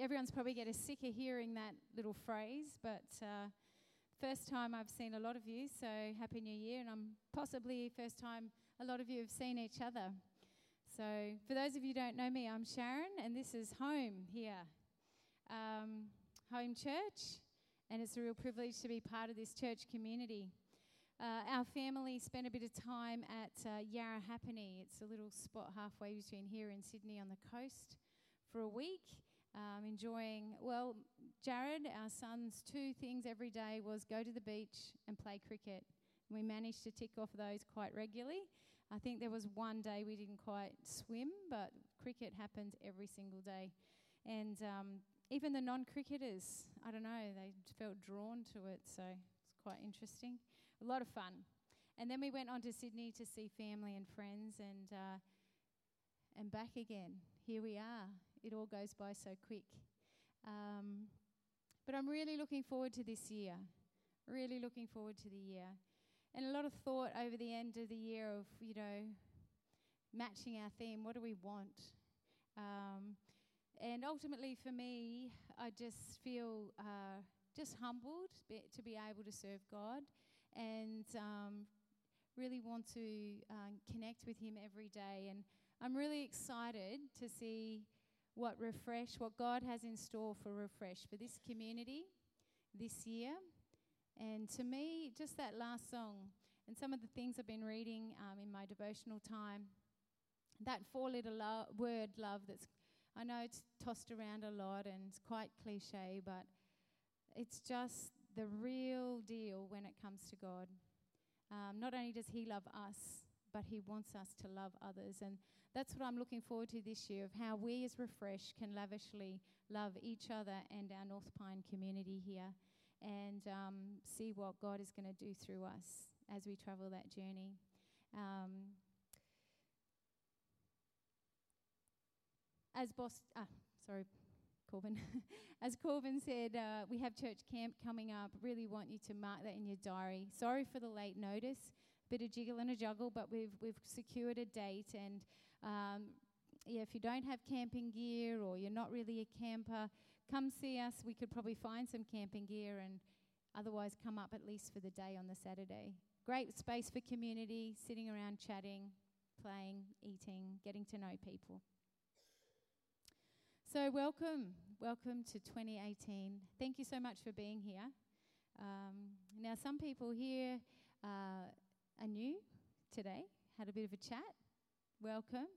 everyone's probably getting sick of hearing that little phrase, but uh, first time I've seen a lot of you, so Happy New Year, and I'm possibly first time a lot of you have seen each other. So, for those of you who don't know me, I'm Sharon, and this is home here, um, home church, and it's a real privilege to be part of this church community. Uh, our family spent a bit of time at uh, Yarrahapinni. It's a little spot halfway between here and Sydney on the coast for a week, um, enjoying, well, Jared, our son's two things every day was go to the beach and play cricket. We managed to tick off those quite regularly. I think there was one day we didn't quite swim, but cricket happens every single day. And um, even the non cricketers, I don't know, they felt drawn to it, so it's quite interesting. A lot of fun. And then we went on to Sydney to see family and friends and, uh, and back again. Here we are. It all goes by so quick. Um, but I'm really looking forward to this year. Really looking forward to the year. And a lot of thought over the end of the year of, you know, matching our theme. What do we want? Um, and ultimately, for me, I just feel uh, just humbled to be able to serve God and um, really want to um, connect with Him every day. And I'm really excited to see what refresh, what God has in store for refresh for this community this year. And to me, just that last song and some of the things I've been reading um, in my devotional time, that four letter lo- word love that's, I know it's tossed around a lot and it's quite cliche, but it's just the real deal when it comes to God. Um, not only does He love us, but He wants us to love others. And that's what I'm looking forward to this year of how we as Refresh can lavishly love each other and our North Pine community here and um, see what God is going to do through us as we travel that journey. Um, as boss, ah, sorry, Corbin. As Corbin said, uh, we have church camp coming up. Really want you to mark that in your diary. Sorry for the late notice. Bit of jiggle and a juggle, but we've we've secured a date. And um, yeah, if you don't have camping gear or you're not really a camper, come see us. We could probably find some camping gear and otherwise come up at least for the day on the Saturday. Great space for community, sitting around chatting, playing, eating, getting to know people. So, welcome. Welcome to 2018. Thank you so much for being here. Um, now, some people here uh, are new today, had a bit of a chat. Welcome.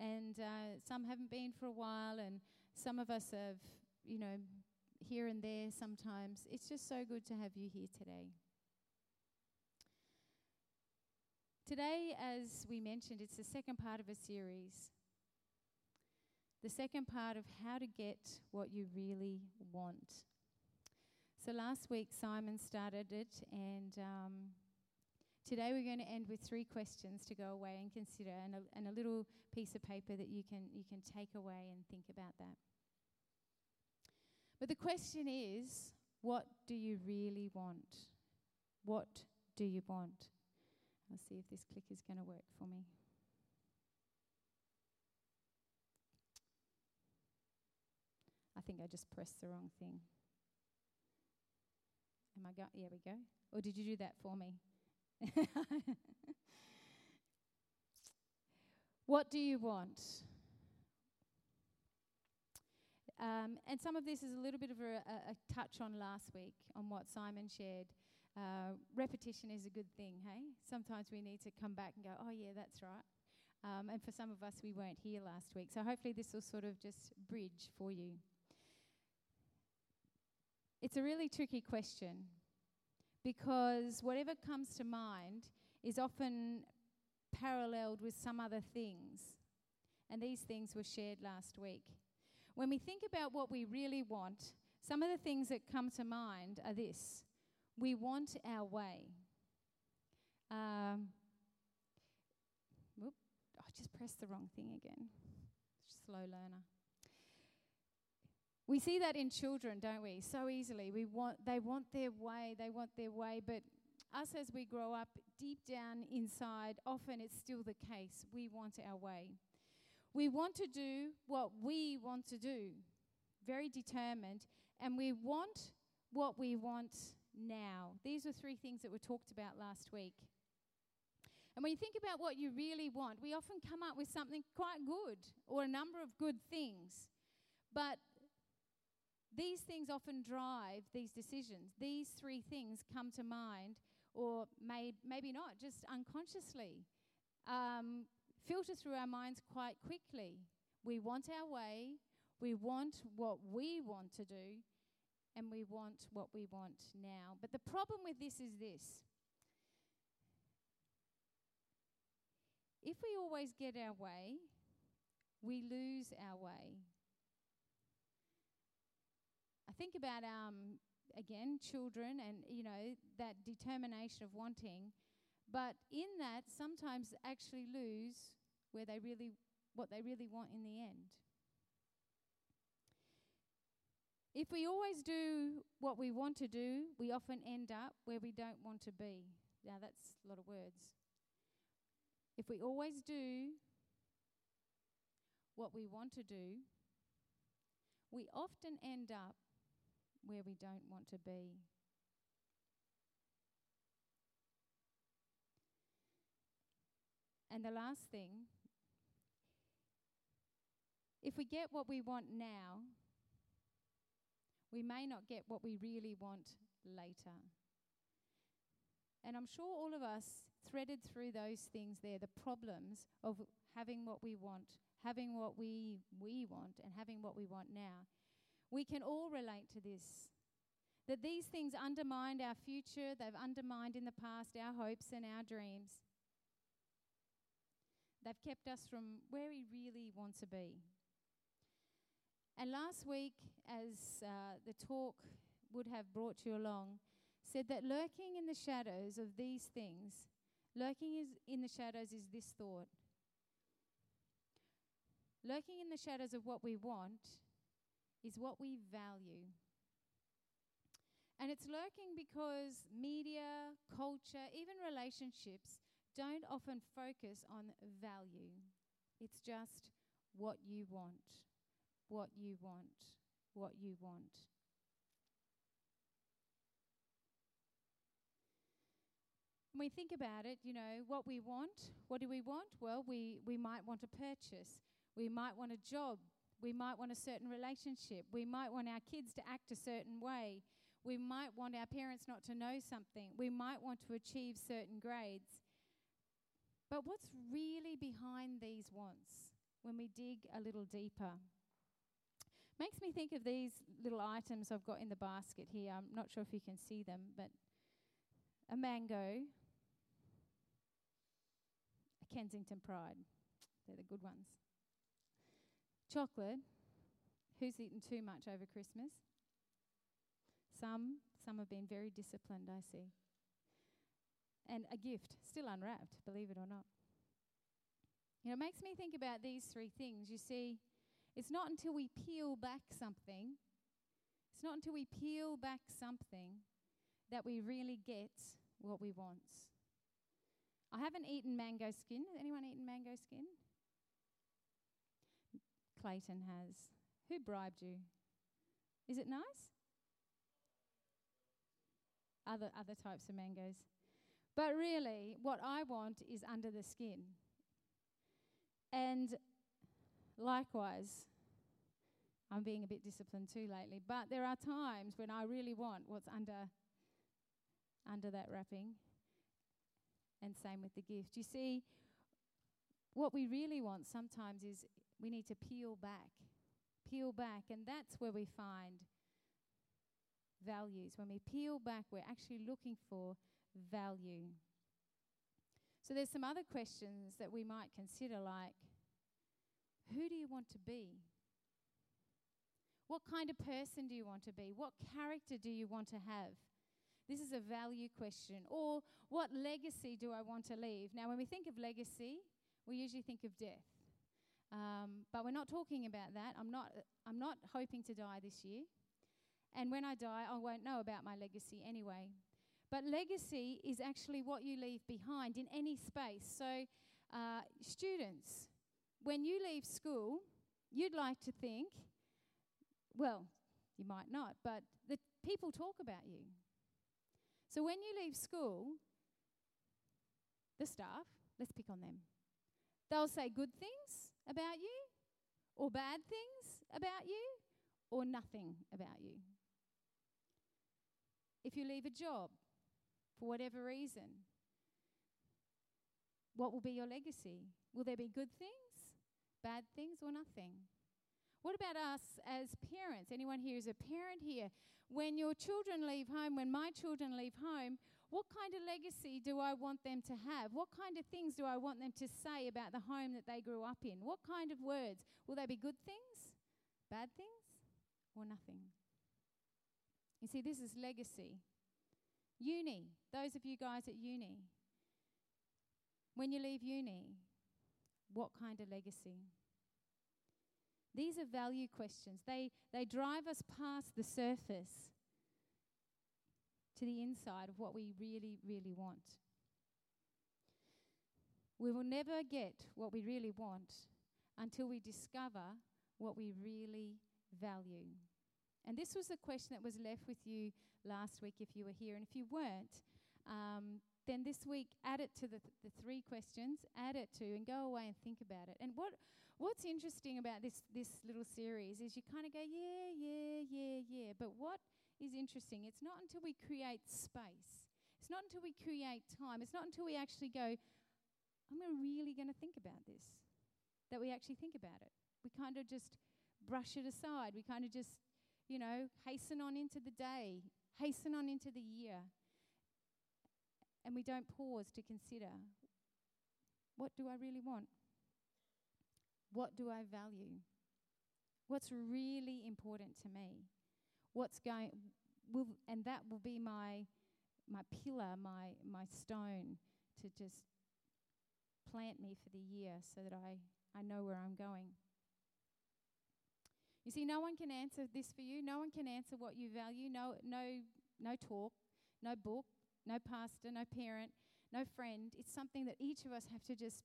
And uh, some haven't been for a while, and some of us have, you know, here and there sometimes. It's just so good to have you here today. Today, as we mentioned, it's the second part of a series the second part of how to get what you really want. So last week Simon started it, and um, today we're going to end with three questions to go away and consider, and a, and a little piece of paper that you can you can take away and think about that. But the question is, what do you really want? What do you want? I'll see if this click is going to work for me. I think I just pressed the wrong thing. Am I going? Yeah, we go. Or did you do that for me? what do you want? Um, and some of this is a little bit of a, a, a, touch on last week on what Simon shared. Uh, repetition is a good thing, hey? Sometimes we need to come back and go, oh, yeah, that's right. Um, and for some of us, we weren't here last week. So hopefully, this will sort of just bridge for you. It's a really tricky question because whatever comes to mind is often paralleled with some other things. And these things were shared last week. When we think about what we really want, some of the things that come to mind are this we want our way. Um, whoop, I just pressed the wrong thing again. Slow learner. We see that in children, don't we? So easily. We want they want their way, they want their way, but us as we grow up deep down inside, often it's still the case. We want our way. We want to do what we want to do. very determined, and we want what we want now. These were three things that were talked about last week. And when you think about what you really want, we often come up with something quite good or a number of good things. But these things often drive these decisions. These three things come to mind, or may, maybe not, just unconsciously, um, filter through our minds quite quickly. We want our way, we want what we want to do, and we want what we want now. But the problem with this is this if we always get our way, we lose our way. Think about um again children and you know that determination of wanting, but in that sometimes actually lose where they really what they really want in the end. If we always do what we want to do, we often end up where we don't want to be. Now, that's a lot of words. If we always do what we want to do, we often end up where we don't want to be. And the last thing, if we get what we want now, we may not get what we really want later. And I'm sure all of us threaded through those things there, the problems of having what we want, having what we, we want, and having what we want now. We can all relate to this. That these things undermined our future, they've undermined in the past our hopes and our dreams. They've kept us from where we really want to be. And last week, as uh, the talk would have brought you along, said that lurking in the shadows of these things, lurking is in the shadows is this thought. Lurking in the shadows of what we want is what we value. And it's lurking because media, culture, even relationships don't often focus on value. It's just what you want what you want, what you want. When we think about it, you know, what we want, what do we want? Well, we, we might want a purchase, we might want a job, we might want a certain relationship, we might want our kids to act a certain way, we might want our parents not to know something, we might want to achieve certain grades. But what's really behind these wants when we dig a little deeper? Makes me think of these little items I've got in the basket here. I'm not sure if you can see them, but a mango, a Kensington Pride. They're the good ones. Chocolate. Who's eaten too much over Christmas? Some. Some have been very disciplined, I see. And a gift, still unwrapped, believe it or not. You know, it makes me think about these three things. You see, it's not until we peel back something, it's not until we peel back something that we really get what we want. I haven't eaten mango skin. Has anyone eaten mango skin? Clayton has. Who bribed you? Is it nice? Other other types of mangoes. But really, what I want is under the skin. And Likewise, I'm being a bit disciplined too lately, but there are times when I really want what's under under that wrapping. And same with the gift. You see, what we really want sometimes is we need to peel back. Peel back, and that's where we find values. When we peel back, we're actually looking for value. So there's some other questions that we might consider like who do you want to be? What kind of person do you want to be? What character do you want to have? This is a value question. Or what legacy do I want to leave? Now, when we think of legacy, we usually think of death. Um, but we're not talking about that. I'm not, I'm not hoping to die this year. And when I die, I won't know about my legacy anyway. But legacy is actually what you leave behind in any space. So, uh, students, when you leave school, you'd like to think, Well, you might not, but the people talk about you. So when you leave school, the staff, let's pick on them, they'll say good things about you, or bad things about you, or nothing about you. If you leave a job for whatever reason, what will be your legacy? Will there be good things, bad things, or nothing? What about us as parents? Anyone here is a parent here? When your children leave home, when my children leave home, what kind of legacy do I want them to have? What kind of things do I want them to say about the home that they grew up in? What kind of words? Will they be good things, bad things, or nothing? You see, this is legacy. Uni, those of you guys at uni, when you leave uni, what kind of legacy? These are value questions. They, they drive us past the surface to the inside of what we really, really want. We will never get what we really want until we discover what we really value. And this was a question that was left with you last week if you were here. And if you weren't, um, then this week add it to the, th- the three questions, add it to, and go away and think about it. And what, what's interesting about this, this little series is you kind of go, yeah, yeah, yeah, yeah. But what is interesting, it's not until we create space, it's not until we create time, it's not until we actually go, I'm really going to think about this, that we actually think about it. We kind of just brush it aside. We kind of just, you know, hasten on into the day, hasten on into the year. And we don't pause to consider what do I really want? What do I value? What's really important to me? What's going will and that will be my my pillar, my my stone to just plant me for the year so that I, I know where I'm going. You see, no one can answer this for you. No one can answer what you value. No, no, no talk, no book, no pastor, no parent, no friend. It's something that each of us have to just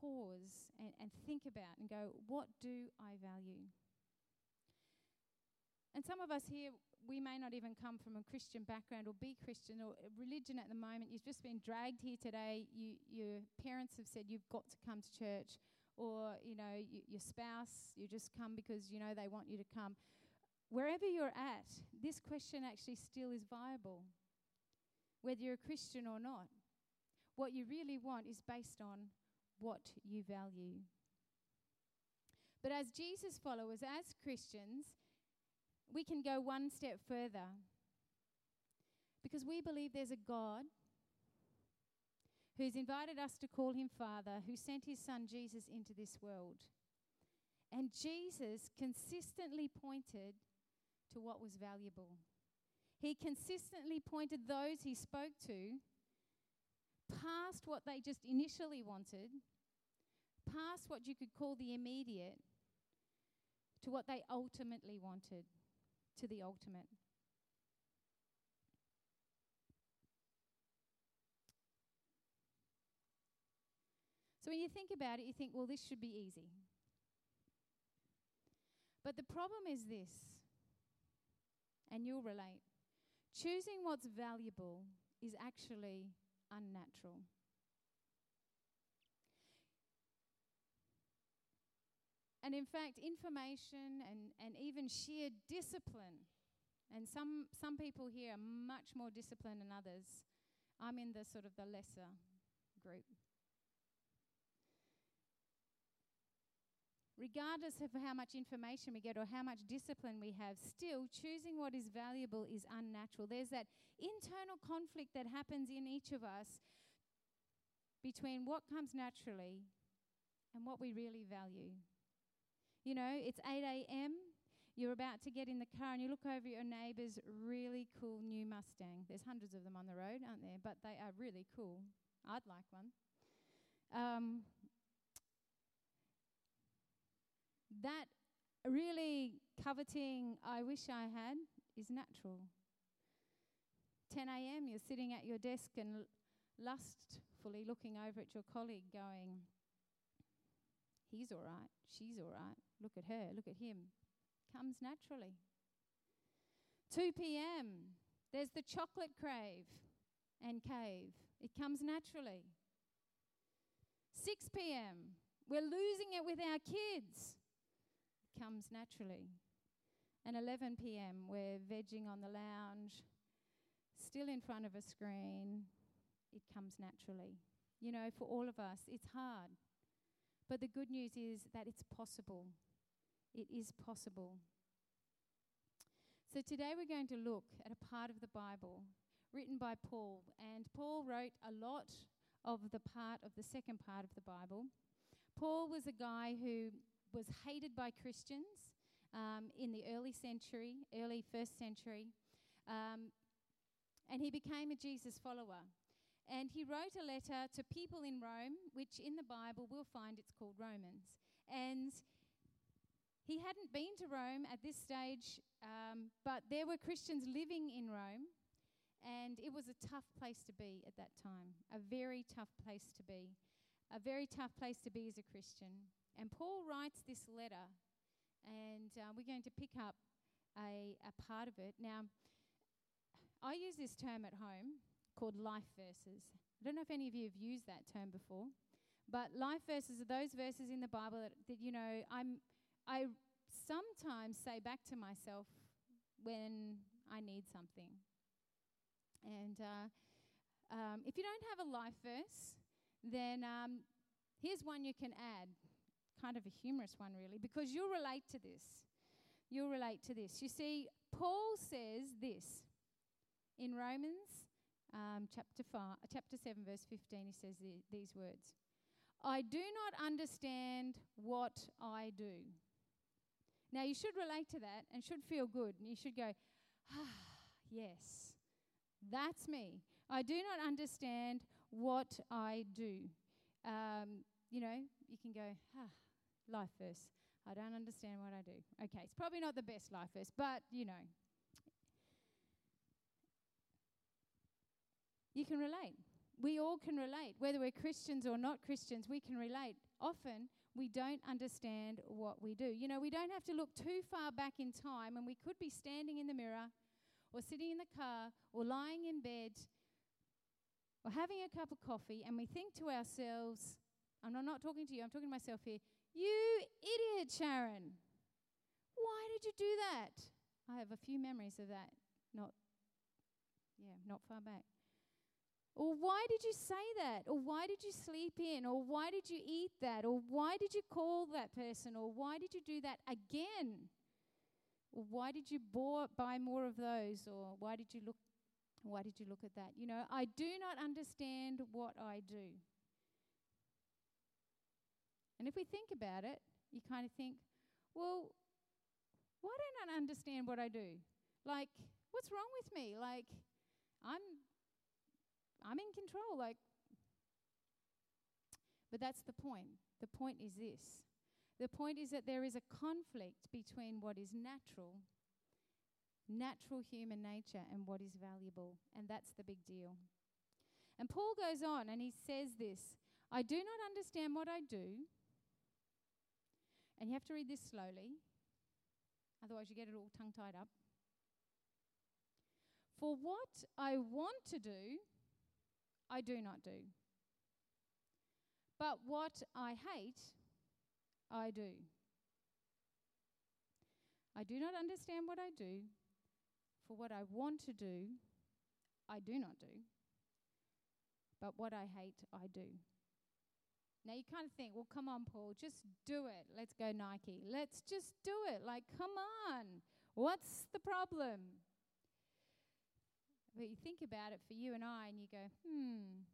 pause and, and think about and go, what do I value? And some of us here, we may not even come from a Christian background or be Christian or religion at the moment. You've just been dragged here today. You, your parents have said you've got to come to church, or you know you, your spouse, you just come because you know they want you to come. Wherever you're at, this question actually still is viable, whether you're a Christian or not. What you really want is based on what you value. But as Jesus followers, as Christians, we can go one step further because we believe there's a God who's invited us to call him Father, who sent his Son Jesus into this world. And Jesus consistently pointed to what was valuable. He consistently pointed those he spoke to past what they just initially wanted, past what you could call the immediate, to what they ultimately wanted, to the ultimate. So when you think about it, you think, well, this should be easy. But the problem is this, and you'll relate choosing what's valuable is actually unnatural. And in fact, information and, and even sheer discipline, and some, some people here are much more disciplined than others. I'm in the sort of the lesser group. Regardless of how much information we get or how much discipline we have, still choosing what is valuable is unnatural. There's that internal conflict that happens in each of us between what comes naturally and what we really value. You know, it's 8 a.m., you're about to get in the car and you look over your neighbour's really cool new Mustang. There's hundreds of them on the road, aren't there? But they are really cool. I'd like one. Um, that really coveting, I wish I had, is natural. 10 a.m., you're sitting at your desk and lustfully looking over at your colleague, going, He's all right, she's all right, look at her, look at him. comes naturally. 2 p.m., there's the chocolate crave and cave. It comes naturally. 6 p.m., we're losing it with our kids. It comes naturally. And 11 p.m., we're vegging on the lounge, still in front of a screen. It comes naturally. You know, for all of us, it's hard. But the good news is that it's possible. It is possible. So today we're going to look at a part of the Bible written by Paul. And Paul wrote a lot of the part of the second part of the Bible. Paul was a guy who was hated by Christians um, in the early century, early first century. Um, and he became a Jesus follower. And he wrote a letter to people in Rome, which in the Bible we'll find it's called Romans. And he hadn't been to Rome at this stage, um, but there were Christians living in Rome. And it was a tough place to be at that time, a very tough place to be, a very tough place to be as a Christian. And Paul writes this letter and uh, we're going to pick up a, a part of it. Now, I use this term at home called life verses. I don't know if any of you have used that term before, but life verses are those verses in the Bible that, that you know I'm I sometimes say back to myself when I need something. And uh, um, if you don't have a life verse, then um, here's one you can add kind of a humorous one, really, because you'll relate to this. You'll relate to this. You see, Paul says this in Romans um, chapter, five, chapter 7, verse 15. He says the, these words I do not understand what I do. Now, you should relate to that and should feel good. And you should go, ah, yes, that's me. I do not understand what I do. Um, you know, you can go, ah, life verse. I don't understand what I do. Okay, it's probably not the best life verse, but you know. You can relate. We all can relate. Whether we're Christians or not Christians, we can relate. Often, we don't understand what we do. You know, we don't have to look too far back in time, and we could be standing in the mirror, or sitting in the car, or lying in bed, or having a cup of coffee, and we think to ourselves, I'm not talking to you, I'm talking to myself here, you idiot, Sharon. Why did you do that? I have a few memories of that. Not, yeah, not far back. Or why did you say that? Or why did you sleep in? Or why did you eat that? Or why did you call that person? Or why did you do that again? Or why did you buy more of those? Or why did you look why did you look at that? You know, I do not understand what I do. And if we think about it, you kind of think, well, why don't I understand what I do? Like, what's wrong with me? Like, I'm I'm in control. Like, but that's the point. The point is this. The point is that there is a conflict between what is natural, natural human nature, and what is valuable. And that's the big deal. And Paul goes on and he says this I do not understand what I do, and you have to read this slowly, otherwise, you get it all tongue tied up. For what I want to do, I do not do. But what I hate, I do. I do not understand what I do, for what I want to do, I do not do. But what I hate, I do. Now you kind of think, well, come on, Paul, just do it. Let's go Nike. Let's just do it. Like, come on. What's the problem? But you think about it for you and I, and you go, hmm.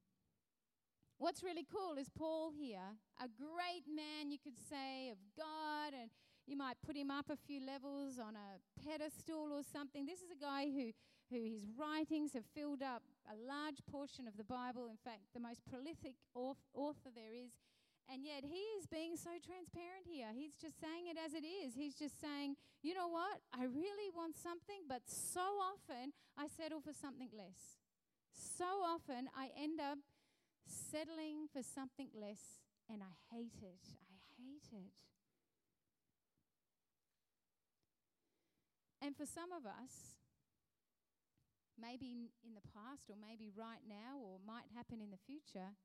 What's really cool is Paul here, a great man, you could say, of God, and you might put him up a few levels on a pedestal or something. This is a guy who, who his writings have filled up a large portion of the Bible. In fact, the most prolific author there is. And yet he is being so transparent here. He's just saying it as it is. He's just saying, you know what? I really want something, but so often I settle for something less. So often I end up settling for something less and I hate it. I hate it. And for some of us, maybe in the past or maybe right now or might happen in the future,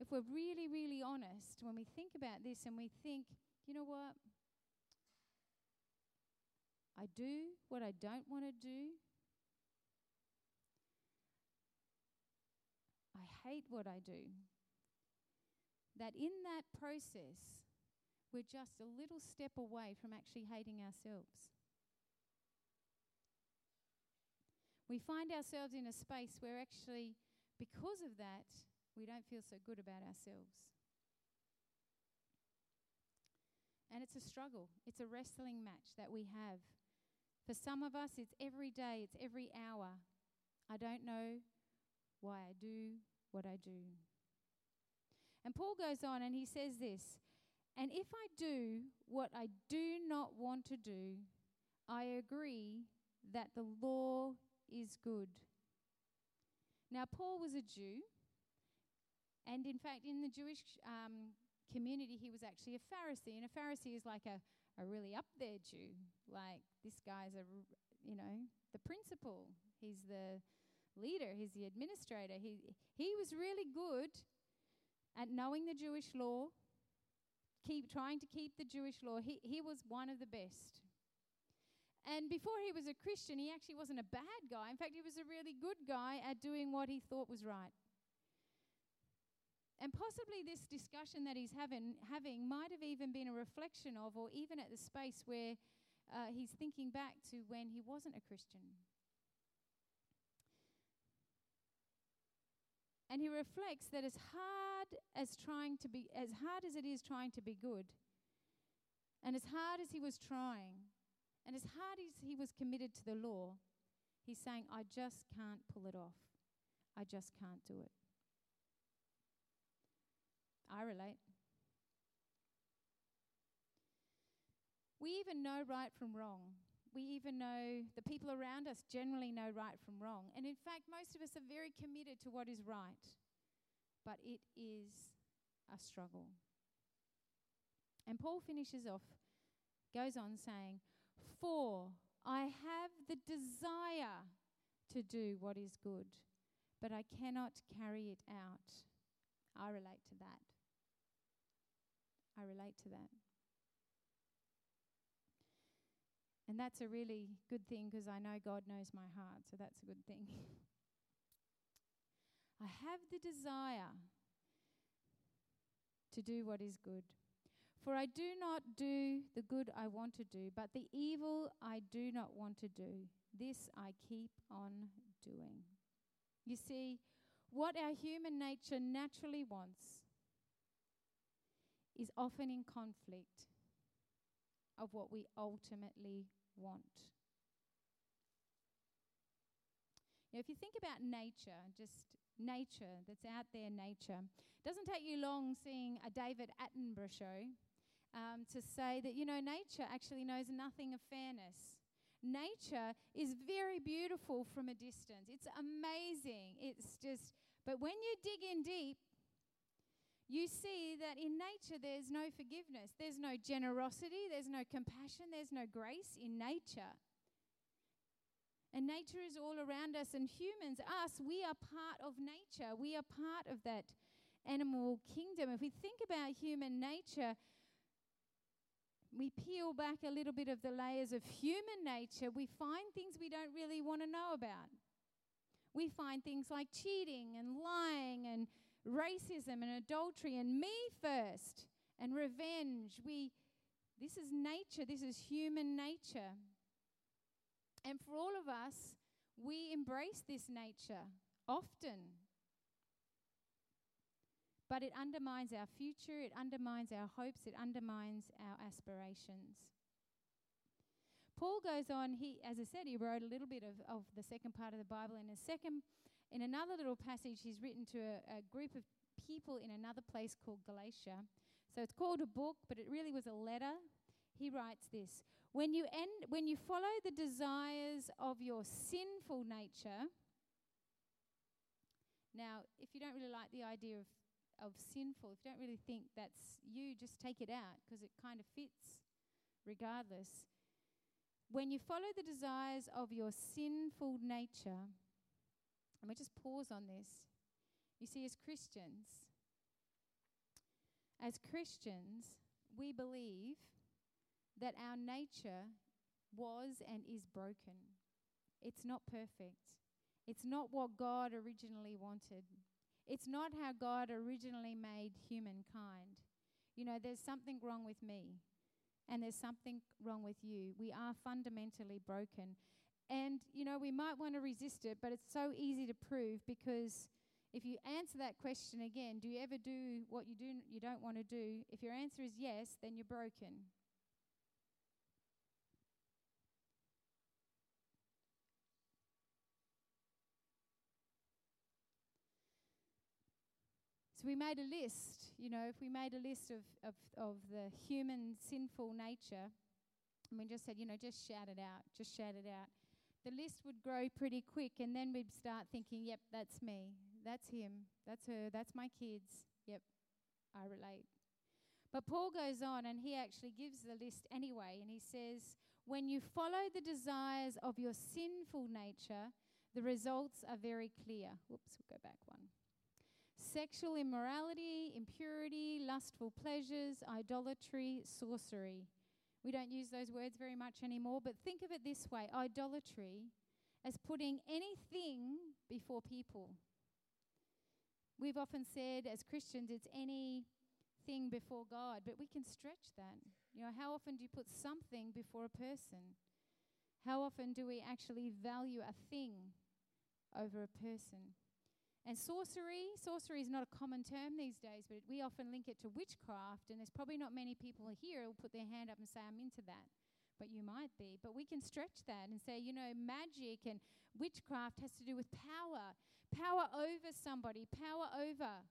if we're really, really honest, when we think about this and we think, you know what? I do what I don't want to do. I hate what I do. That in that process, we're just a little step away from actually hating ourselves. We find ourselves in a space where actually, because of that, we don't feel so good about ourselves. And it's a struggle, it's a wrestling match that we have. For some of us, it's every day, it's every hour. I don't know why I do what I do. And Paul goes on and he says this And if I do what I do not want to do, I agree that the law is good. Now, Paul was a Jew, and in fact, in the Jewish um, community, he was actually a Pharisee. And a Pharisee is like a, a really up there Jew. Like, this guy's a, you know, the principal. He's the leader. He's the administrator. He, he was really good at knowing the Jewish law, keep trying to keep the Jewish law. He, he was one of the best. And before he was a Christian, he actually wasn't a bad guy. In fact, he was a really good guy at doing what he thought was right. And possibly this discussion that he's having, having might have even been a reflection of, or even at the space where uh, he's thinking back to when he wasn't a Christian. And he reflects that as hard as trying to be, as hard as it is trying to be good, and as hard as he was trying, and as hard as he was committed to the law, he's saying, I just can't pull it off. I just can't do it. I relate. We even know right from wrong. We even know the people around us generally know right from wrong. And in fact, most of us are very committed to what is right. But it is a struggle. And Paul finishes off, goes on saying, For I have the desire to do what is good, but I cannot carry it out. I relate to that. I relate to that. And that's a really good thing because I know God knows my heart, so that's a good thing. I have the desire to do what is good. For I do not do the good I want to do, but the evil I do not want to do, this I keep on doing. You see, what our human nature naturally wants is often in conflict of what we ultimately want. Now, if you think about nature, just nature that's out there, nature, it doesn't take you long seeing a David Attenborough show um, to say that, you know, nature actually knows nothing of fairness. Nature is very beautiful from a distance. It's amazing. It's just, but when you dig in deep, you see that in nature there's no forgiveness, there's no generosity, there's no compassion, there's no grace in nature. And nature is all around us, and humans, us, we are part of nature. We are part of that animal kingdom. If we think about human nature, we peel back a little bit of the layers of human nature, we find things we don't really want to know about. We find things like cheating and lying and racism and adultery and me first and revenge. We this is nature, this is human nature. And for all of us, we embrace this nature often. But it undermines our future, it undermines our hopes, it undermines our aspirations. Paul goes on, he as I said, he wrote a little bit of, of the second part of the Bible in a second in another little passage, he's written to a, a group of people in another place called Galatia. So it's called a book, but it really was a letter. He writes this When you, end, when you follow the desires of your sinful nature, now, if you don't really like the idea of, of sinful, if you don't really think that's you, just take it out because it kind of fits regardless. When you follow the desires of your sinful nature, let me just pause on this. You see, as Christians, as Christians, we believe that our nature was and is broken. It's not perfect. It's not what God originally wanted. It's not how God originally made humankind. You know, there's something wrong with me, and there's something wrong with you. We are fundamentally broken. And, you know, we might want to resist it, but it's so easy to prove because if you answer that question again, do you ever do what you do you don't want to do? If your answer is yes, then you're broken. So we made a list, you know, if we made a list of, of, of the human sinful nature, and we just said, you know, just shout it out, just shout it out, the list would grow pretty quick, and then we'd start thinking, yep, that's me, that's him, that's her, that's my kids, yep, I relate. But Paul goes on and he actually gives the list anyway, and he says, when you follow the desires of your sinful nature, the results are very clear. Whoops, we'll go back one sexual immorality, impurity, lustful pleasures, idolatry, sorcery. We don't use those words very much anymore, but think of it this way idolatry as putting anything before people. We've often said as Christians it's anything before God, but we can stretch that. You know, how often do you put something before a person? How often do we actually value a thing over a person? And sorcery, sorcery is not a common term these days, but we often link it to witchcraft. And there's probably not many people here who'll put their hand up and say, I'm into that. But you might be. But we can stretch that and say, you know, magic and witchcraft has to do with power power over somebody, power over.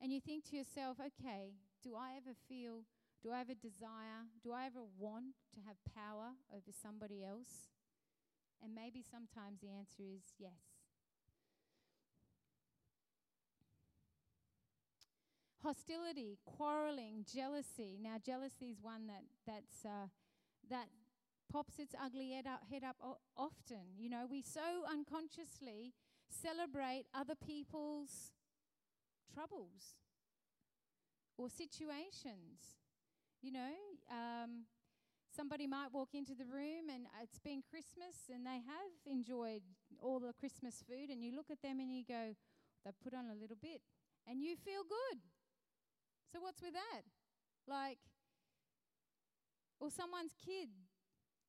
And you think to yourself, okay, do I ever feel, do I ever desire, do I ever want to have power over somebody else? And maybe sometimes the answer is yes. Hostility, quarreling, jealousy. Now, jealousy is one that that's uh, that pops its ugly head up, head up often. You know, we so unconsciously celebrate other people's troubles or situations. You know, um, somebody might walk into the room and it's been Christmas and they have enjoyed all the Christmas food, and you look at them and you go, they've put on a little bit, and you feel good. So, what's with that? Like, or someone's kid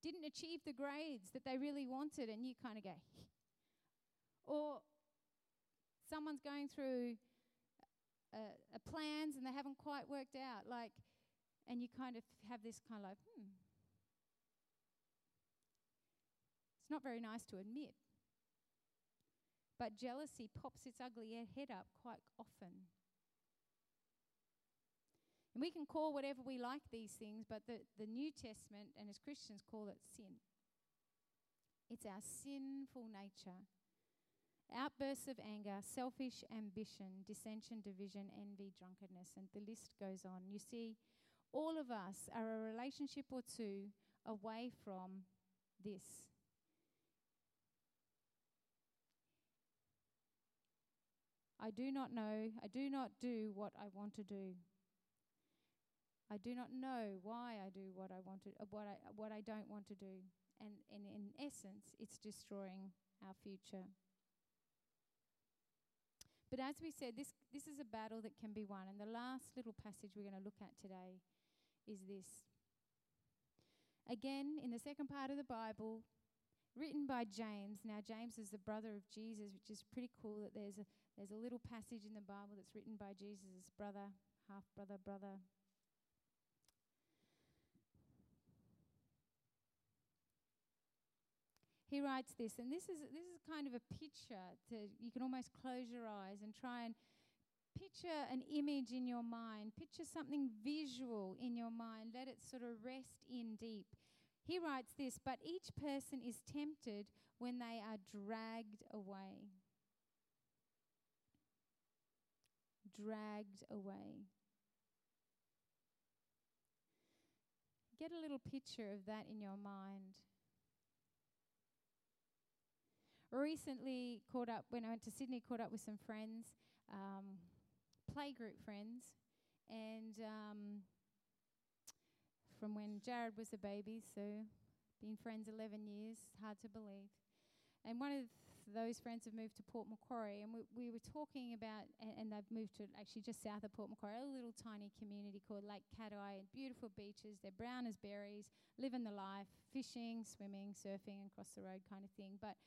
didn't achieve the grades that they really wanted, and you kind of go, or someone's going through uh, uh, plans and they haven't quite worked out, like, and you kind of have this kind of like, hmm. It's not very nice to admit. But jealousy pops its ugly head up quite often. And we can call whatever we like these things, but the, the New Testament and as Christians call it sin. It's our sinful nature. Outbursts of anger, selfish ambition, dissension, division, envy, drunkenness, and the list goes on. You see, all of us are a relationship or two away from this. I do not know, I do not do what I want to do. I do not know why I do what I want to, uh, what I what I don't want to do, and, and in essence, it's destroying our future. But as we said, this this is a battle that can be won, and the last little passage we're going to look at today is this. Again, in the second part of the Bible, written by James. Now, James is the brother of Jesus, which is pretty cool that there's a there's a little passage in the Bible that's written by Jesus' brother, half brother, brother, he writes this, and this is this is kind of a picture. To you can almost close your eyes and try and picture an image in your mind. Picture something visual in your mind. Let it sort of rest in deep. He writes this, but each person is tempted when they are dragged away. Dragged away. Get a little picture of that in your mind Recently, caught up when I went to Sydney, caught up with some friends, um, playgroup friends, and um, from when Jared was a baby, so been friends 11 years, hard to believe. And one of those friends have moved to Port Macquarie, and we, we were talking about, and, and, they've moved to actually just south of Port Macquarie, a little tiny community called Lake Cathie, beautiful beaches. They're brown as berries, living the life, fishing, swimming, surfing, and across the road kind of thing. But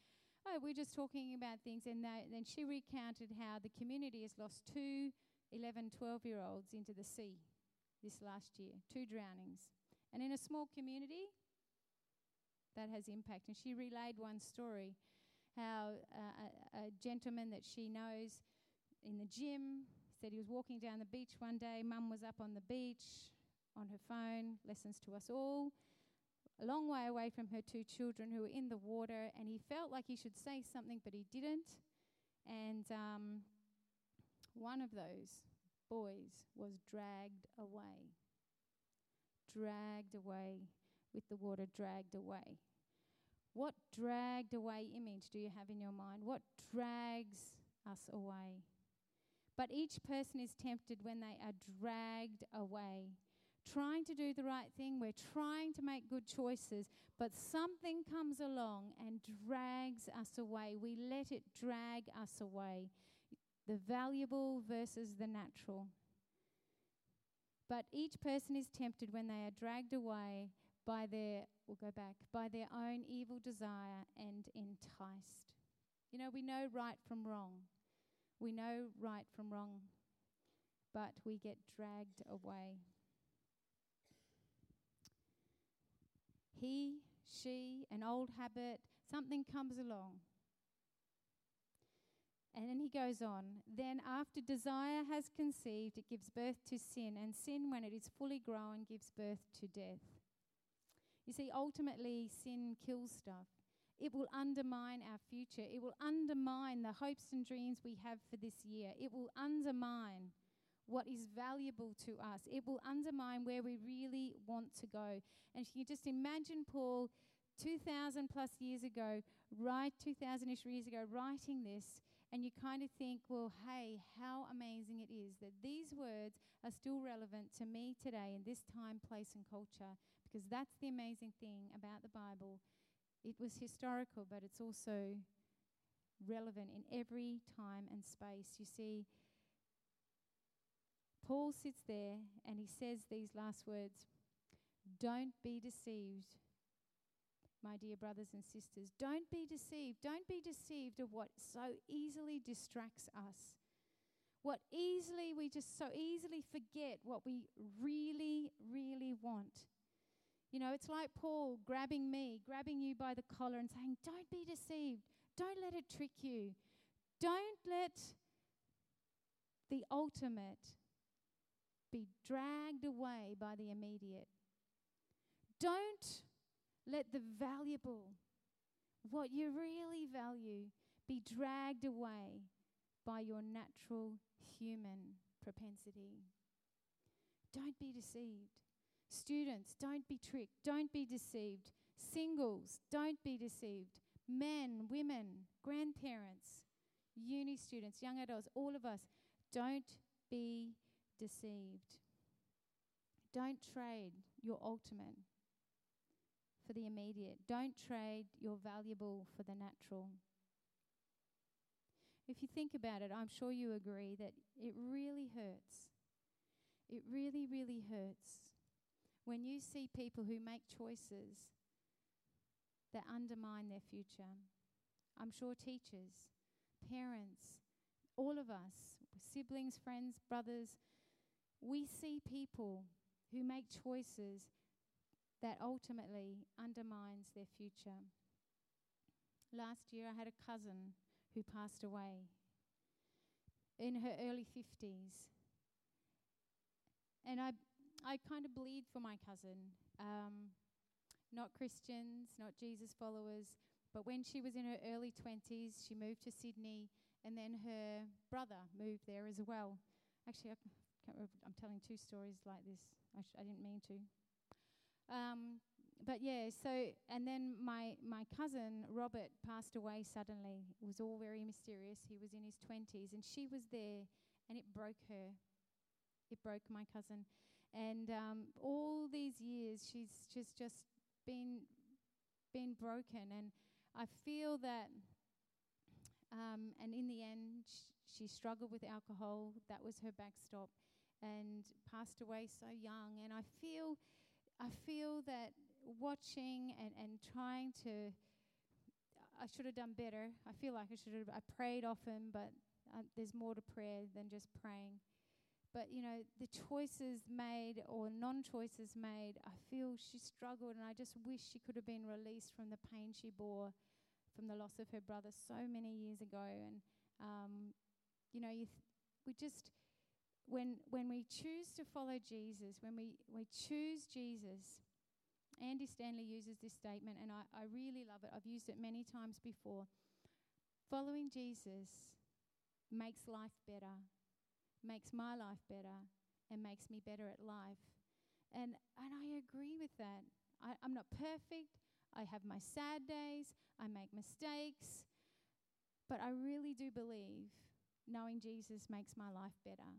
oh, we're just talking about things, and then she recounted how the community has lost two 11, 12 year olds into the sea this last year, two drownings. And in a small community, that has impact. And she relayed one story how uh, a, a gentleman that she knows in the gym said he was walking down the beach one day. Mum was up on the beach on her phone, lessons to us all, a long way away from her two children who were in the water, and he felt like he should say something, but he didn't. And um, one of those boys was dragged away. Dragged away with the water, dragged away. What dragged away image do you have in your mind? What drags us away? But each person is tempted when they are dragged away. Trying to do the right thing, we're trying to make good choices, but something comes along and drags us away. We let it drag us away. The valuable versus the natural. But each person is tempted when they are dragged away by their, we'll go back, by their own evil desire and enticed. You know, we know right from wrong. We know right from wrong, but we get dragged away. He, she, an old habit, something comes along. And then he goes on. Then, after desire has conceived, it gives birth to sin, and sin, when it is fully grown, gives birth to death. You see, ultimately, sin kills stuff. It will undermine our future. It will undermine the hopes and dreams we have for this year. It will undermine what is valuable to us. It will undermine where we really want to go. And you just imagine Paul 2,000 plus years ago, right, 2,000 ish years ago, writing this, and you kind of think, well, hey, how amazing it is that these words are still relevant to me today in this time, place, and culture because that's the amazing thing about the Bible. It was historical, but it's also relevant in every time and space. You see, Paul sits there and he says these last words Don't be deceived, my dear brothers and sisters. Don't be deceived. Don't be deceived of what so easily distracts us. What easily, we just so easily forget what we really, really want. You know, it's like Paul grabbing me, grabbing you by the collar and saying, Don't be deceived. Don't let it trick you. Don't let the ultimate be dragged away by the immediate. Don't let the valuable, what you really value, be dragged away by your natural human propensity. Don't be deceived. Students, don't be tricked. Don't be deceived. Singles, don't be deceived. Men, women, grandparents, uni students, young adults, all of us, don't be deceived. Don't trade your ultimate for the immediate. Don't trade your valuable for the natural. If you think about it, I'm sure you agree that it really hurts. It really, really hurts when you see people who make choices that undermine their future. I'm sure teachers, parents, all of us, siblings, friends, brothers, we see people who make choices that ultimately undermines their future. Last year I had a cousin who passed away in her early 50s. And I I kind of bleed for my cousin. Um, not Christians, not Jesus followers, but when she was in her early 20s, she moved to Sydney, and then her brother moved there as well. Actually, I I'm telling two stories like this. I, sh- I didn't mean to. Um, but yeah, so and then my my cousin Robert passed away suddenly. It was all very mysterious. He was in his twenties, and she was there, and it broke her. It broke my cousin, and um, all these years she's just just been been broken, and I feel that. Um, and in the end, sh- she struggled with alcohol. That was her backstop, and passed away so young. And I feel, I feel that watching and, and trying to I should have done better. I feel like I should have. I prayed often, but uh, there's more to prayer than just praying. But you know, the choices made or non-choices made, I feel she struggled, and I just wish she could have been released from the pain she bore from the loss of her brother so many years ago. And um, you know, you th- we just when when we choose to follow Jesus, when we we choose Jesus Andy Stanley uses this statement, and I, I really love it. I've used it many times before. Following Jesus makes life better, makes my life better, and makes me better at life. And, and I agree with that. I, I'm not perfect. I have my sad days. I make mistakes. But I really do believe knowing Jesus makes my life better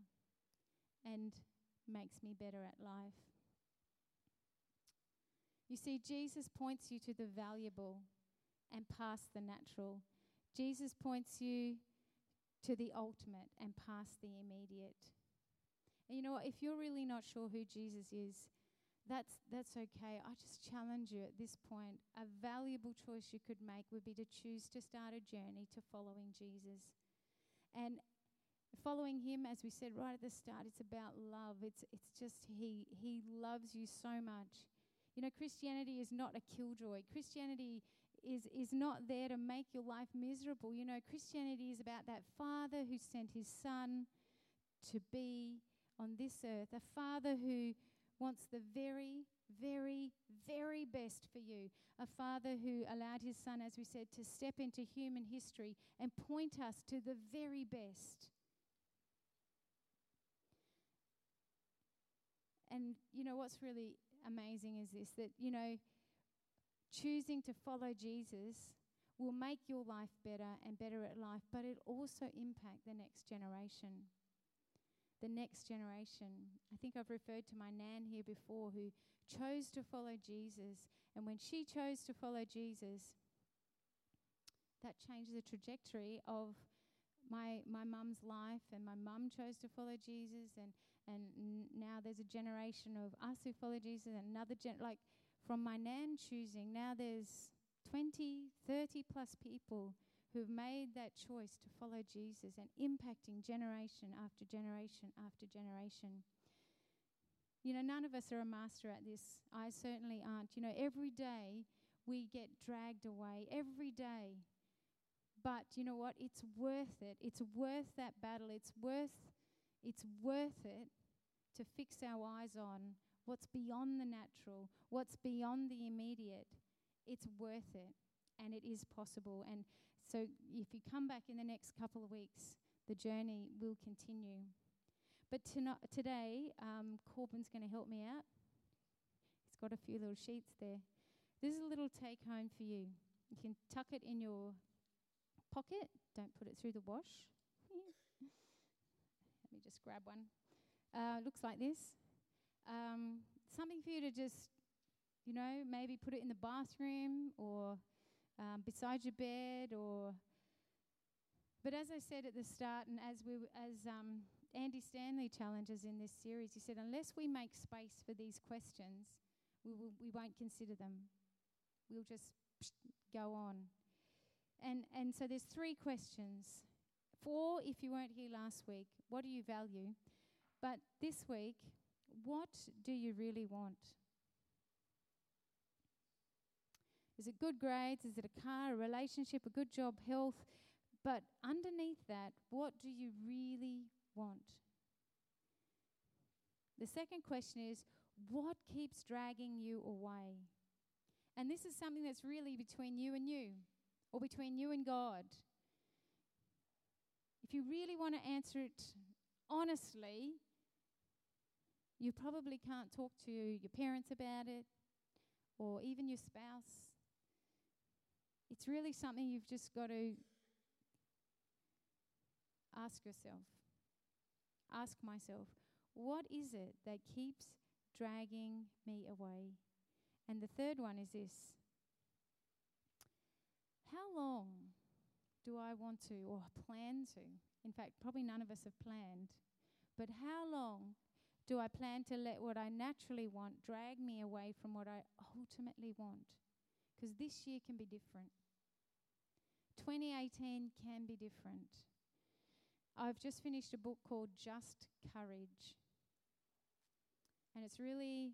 and makes me better at life. You see, Jesus points you to the valuable and past the natural. Jesus points you to the ultimate and past the immediate. And you know what? If you're really not sure who Jesus is, that's that's okay. I just challenge you at this point. A valuable choice you could make would be to choose to start a journey to following Jesus. And following him as we said right at the start, it's about love. It's it's just he he loves you so much. You know, Christianity is not a killjoy. Christianity is, is not there to make your life miserable. You know, Christianity is about that Father who sent his Son to be on this earth, a Father who wants the very, very, very best for you. A Father who allowed his Son, as we said, to step into human history and point us to the very best. And you know what's really amazing is this that, you know, choosing to follow Jesus will make your life better and better at life, but it also impact the next generation. The next generation. I think I've referred to my nan here before who chose to follow Jesus. And when she chose to follow Jesus, that changed the trajectory of my my mum's life and my mum chose to follow Jesus and and now there's a generation of us who follow Jesus and another gen like from my nan choosing now there's 20 30 plus people who've made that choice to follow Jesus and impacting generation after generation after generation. You know none of us are a master at this. I certainly aren't. You know every day we get dragged away every day. But you know what? It's worth it. It's worth that battle. It's worth it's worth it to fix our eyes on what's beyond the natural, what's beyond the immediate. It's worth it, and it is possible. And so, if you come back in the next couple of weeks, the journey will continue. But tonight, today, um, Corbin's going to help me out. He's got a few little sheets there. This is a little take home for you. You can tuck it in your pocket, don't put it through the wash just grab one. Uh, looks like this. Um, something for you to just, you know, maybe put it in the bathroom or um, beside your bed or. But as I said at the start, and as we as um, Andy Stanley challenges in this series, he said, unless we make space for these questions, we will, we won't consider them. We'll just go on. And and so there's three questions Four, if you weren't here last week, what do you value? But this week, what do you really want? Is it good grades? Is it a car, a relationship, a good job, health? But underneath that, what do you really want? The second question is, what keeps dragging you away? And this is something that's really between you and you, or between you and God if you really want to answer it honestly, you probably can't talk to your parents about it or even your spouse. It's really something you've just got to ask yourself. Ask myself, what is it that keeps dragging me away? And the third one is this How long do I want to or plan to? In fact, probably none of us have planned. But how long do I plan to let what I naturally want drag me away from what I ultimately want? Because this year can be different. 2018 can be different. I've just finished a book called Just Courage. And it's really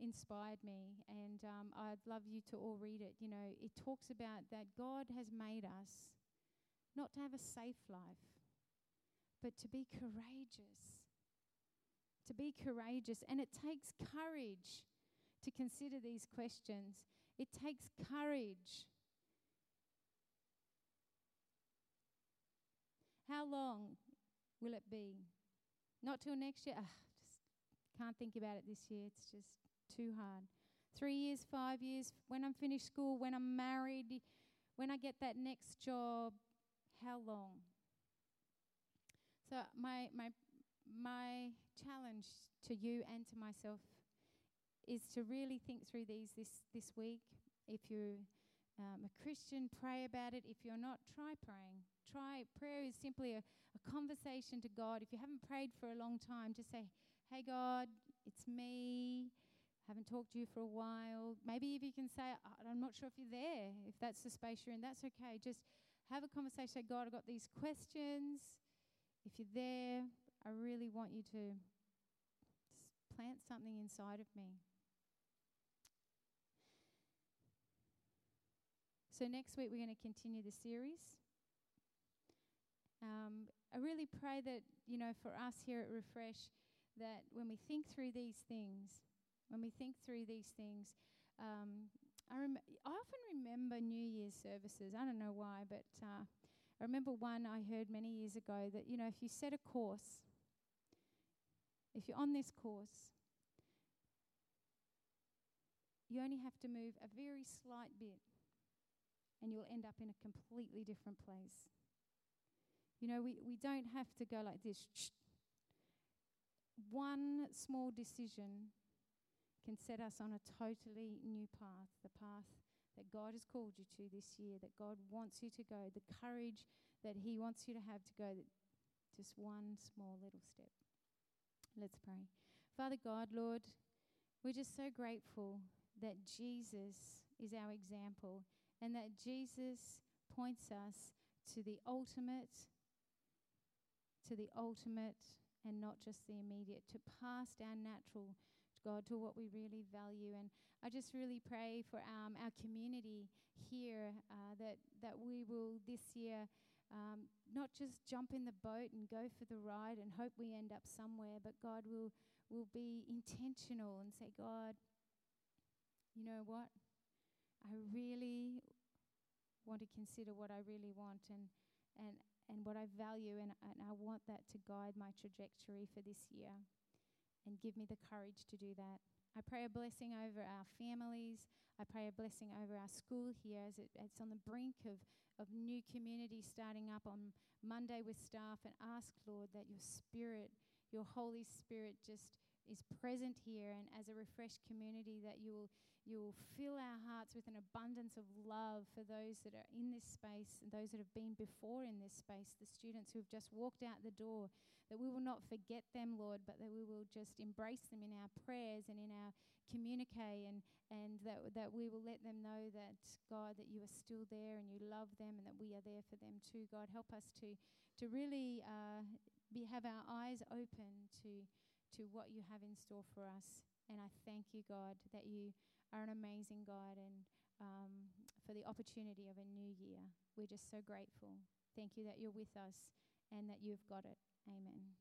inspired me, and um, I'd love you to all read it. You know, it talks about that God has made us not to have a safe life, but to be courageous. To be courageous. And it takes courage to consider these questions. It takes courage. How long will it be? Not till next year. Ugh, just can't think about it this year. It's just too hard. Three years, five years, when I'm finished school, when I'm married, when I get that next job, how long? So my my my challenge to you and to myself is to really think through these this this week. If you're um, a Christian, pray about it. If you're not, try praying. Try prayer is simply a, a conversation to God. If you haven't prayed for a long time, just say, "Hey God, it's me." haven't talked to you for a while. Maybe if you can say, I'm not sure if you're there, if that's the space you're in, that's okay. Just have a conversation. Say, God, I've got these questions. If you're there, I really want you to plant something inside of me. So, next week, we're going to continue the series. Um, I really pray that, you know, for us here at Refresh, that when we think through these things, when we think through these things, um, I, rem- I often remember New Year's services. I don't know why, but uh, I remember one I heard many years ago that, you know, if you set a course, if you're on this course, you only have to move a very slight bit and you'll end up in a completely different place. You know, we, we don't have to go like this. One small decision can set us on a totally new path, the path that God has called you to this year, that God wants you to go, the courage that He wants you to have to go, just one small little step. Let's pray. Father God, Lord, we're just so grateful that Jesus is our example and that Jesus points us to the ultimate, to the ultimate and not just the immediate, to past our natural God, to what we really value. And I just really pray for um, our community here uh, that, that we will this year um, not just jump in the boat and go for the ride and hope we end up somewhere, but God will, will be intentional and say, God, you know what? I really want to consider what I really want and, and, and what I value, and, and I want that to guide my trajectory for this year and give me the courage to do that. I pray a blessing over our families. I pray a blessing over our school here as it, it's on the brink of, of new community starting up on Monday with staff and ask, Lord, that your spirit, your Holy Spirit, just is present here and as a refreshed community that you will you will fill our hearts with an abundance of love for those that are in this space and those that have been before in this space, the students who have just walked out the door, that we will not forget them, Lord, but that we will just embrace them in our prayers and in our communique and, and that, that we will let them know that, God, that you are still there and you love them and that we are there for them too. God, help us to, to really uh, be, have our eyes open to, to what you have in store for us. And I thank you, God, that you are an amazing God and um, for the opportunity of a new year. We're just so grateful. Thank you that you're with us and that you've got it. Amen.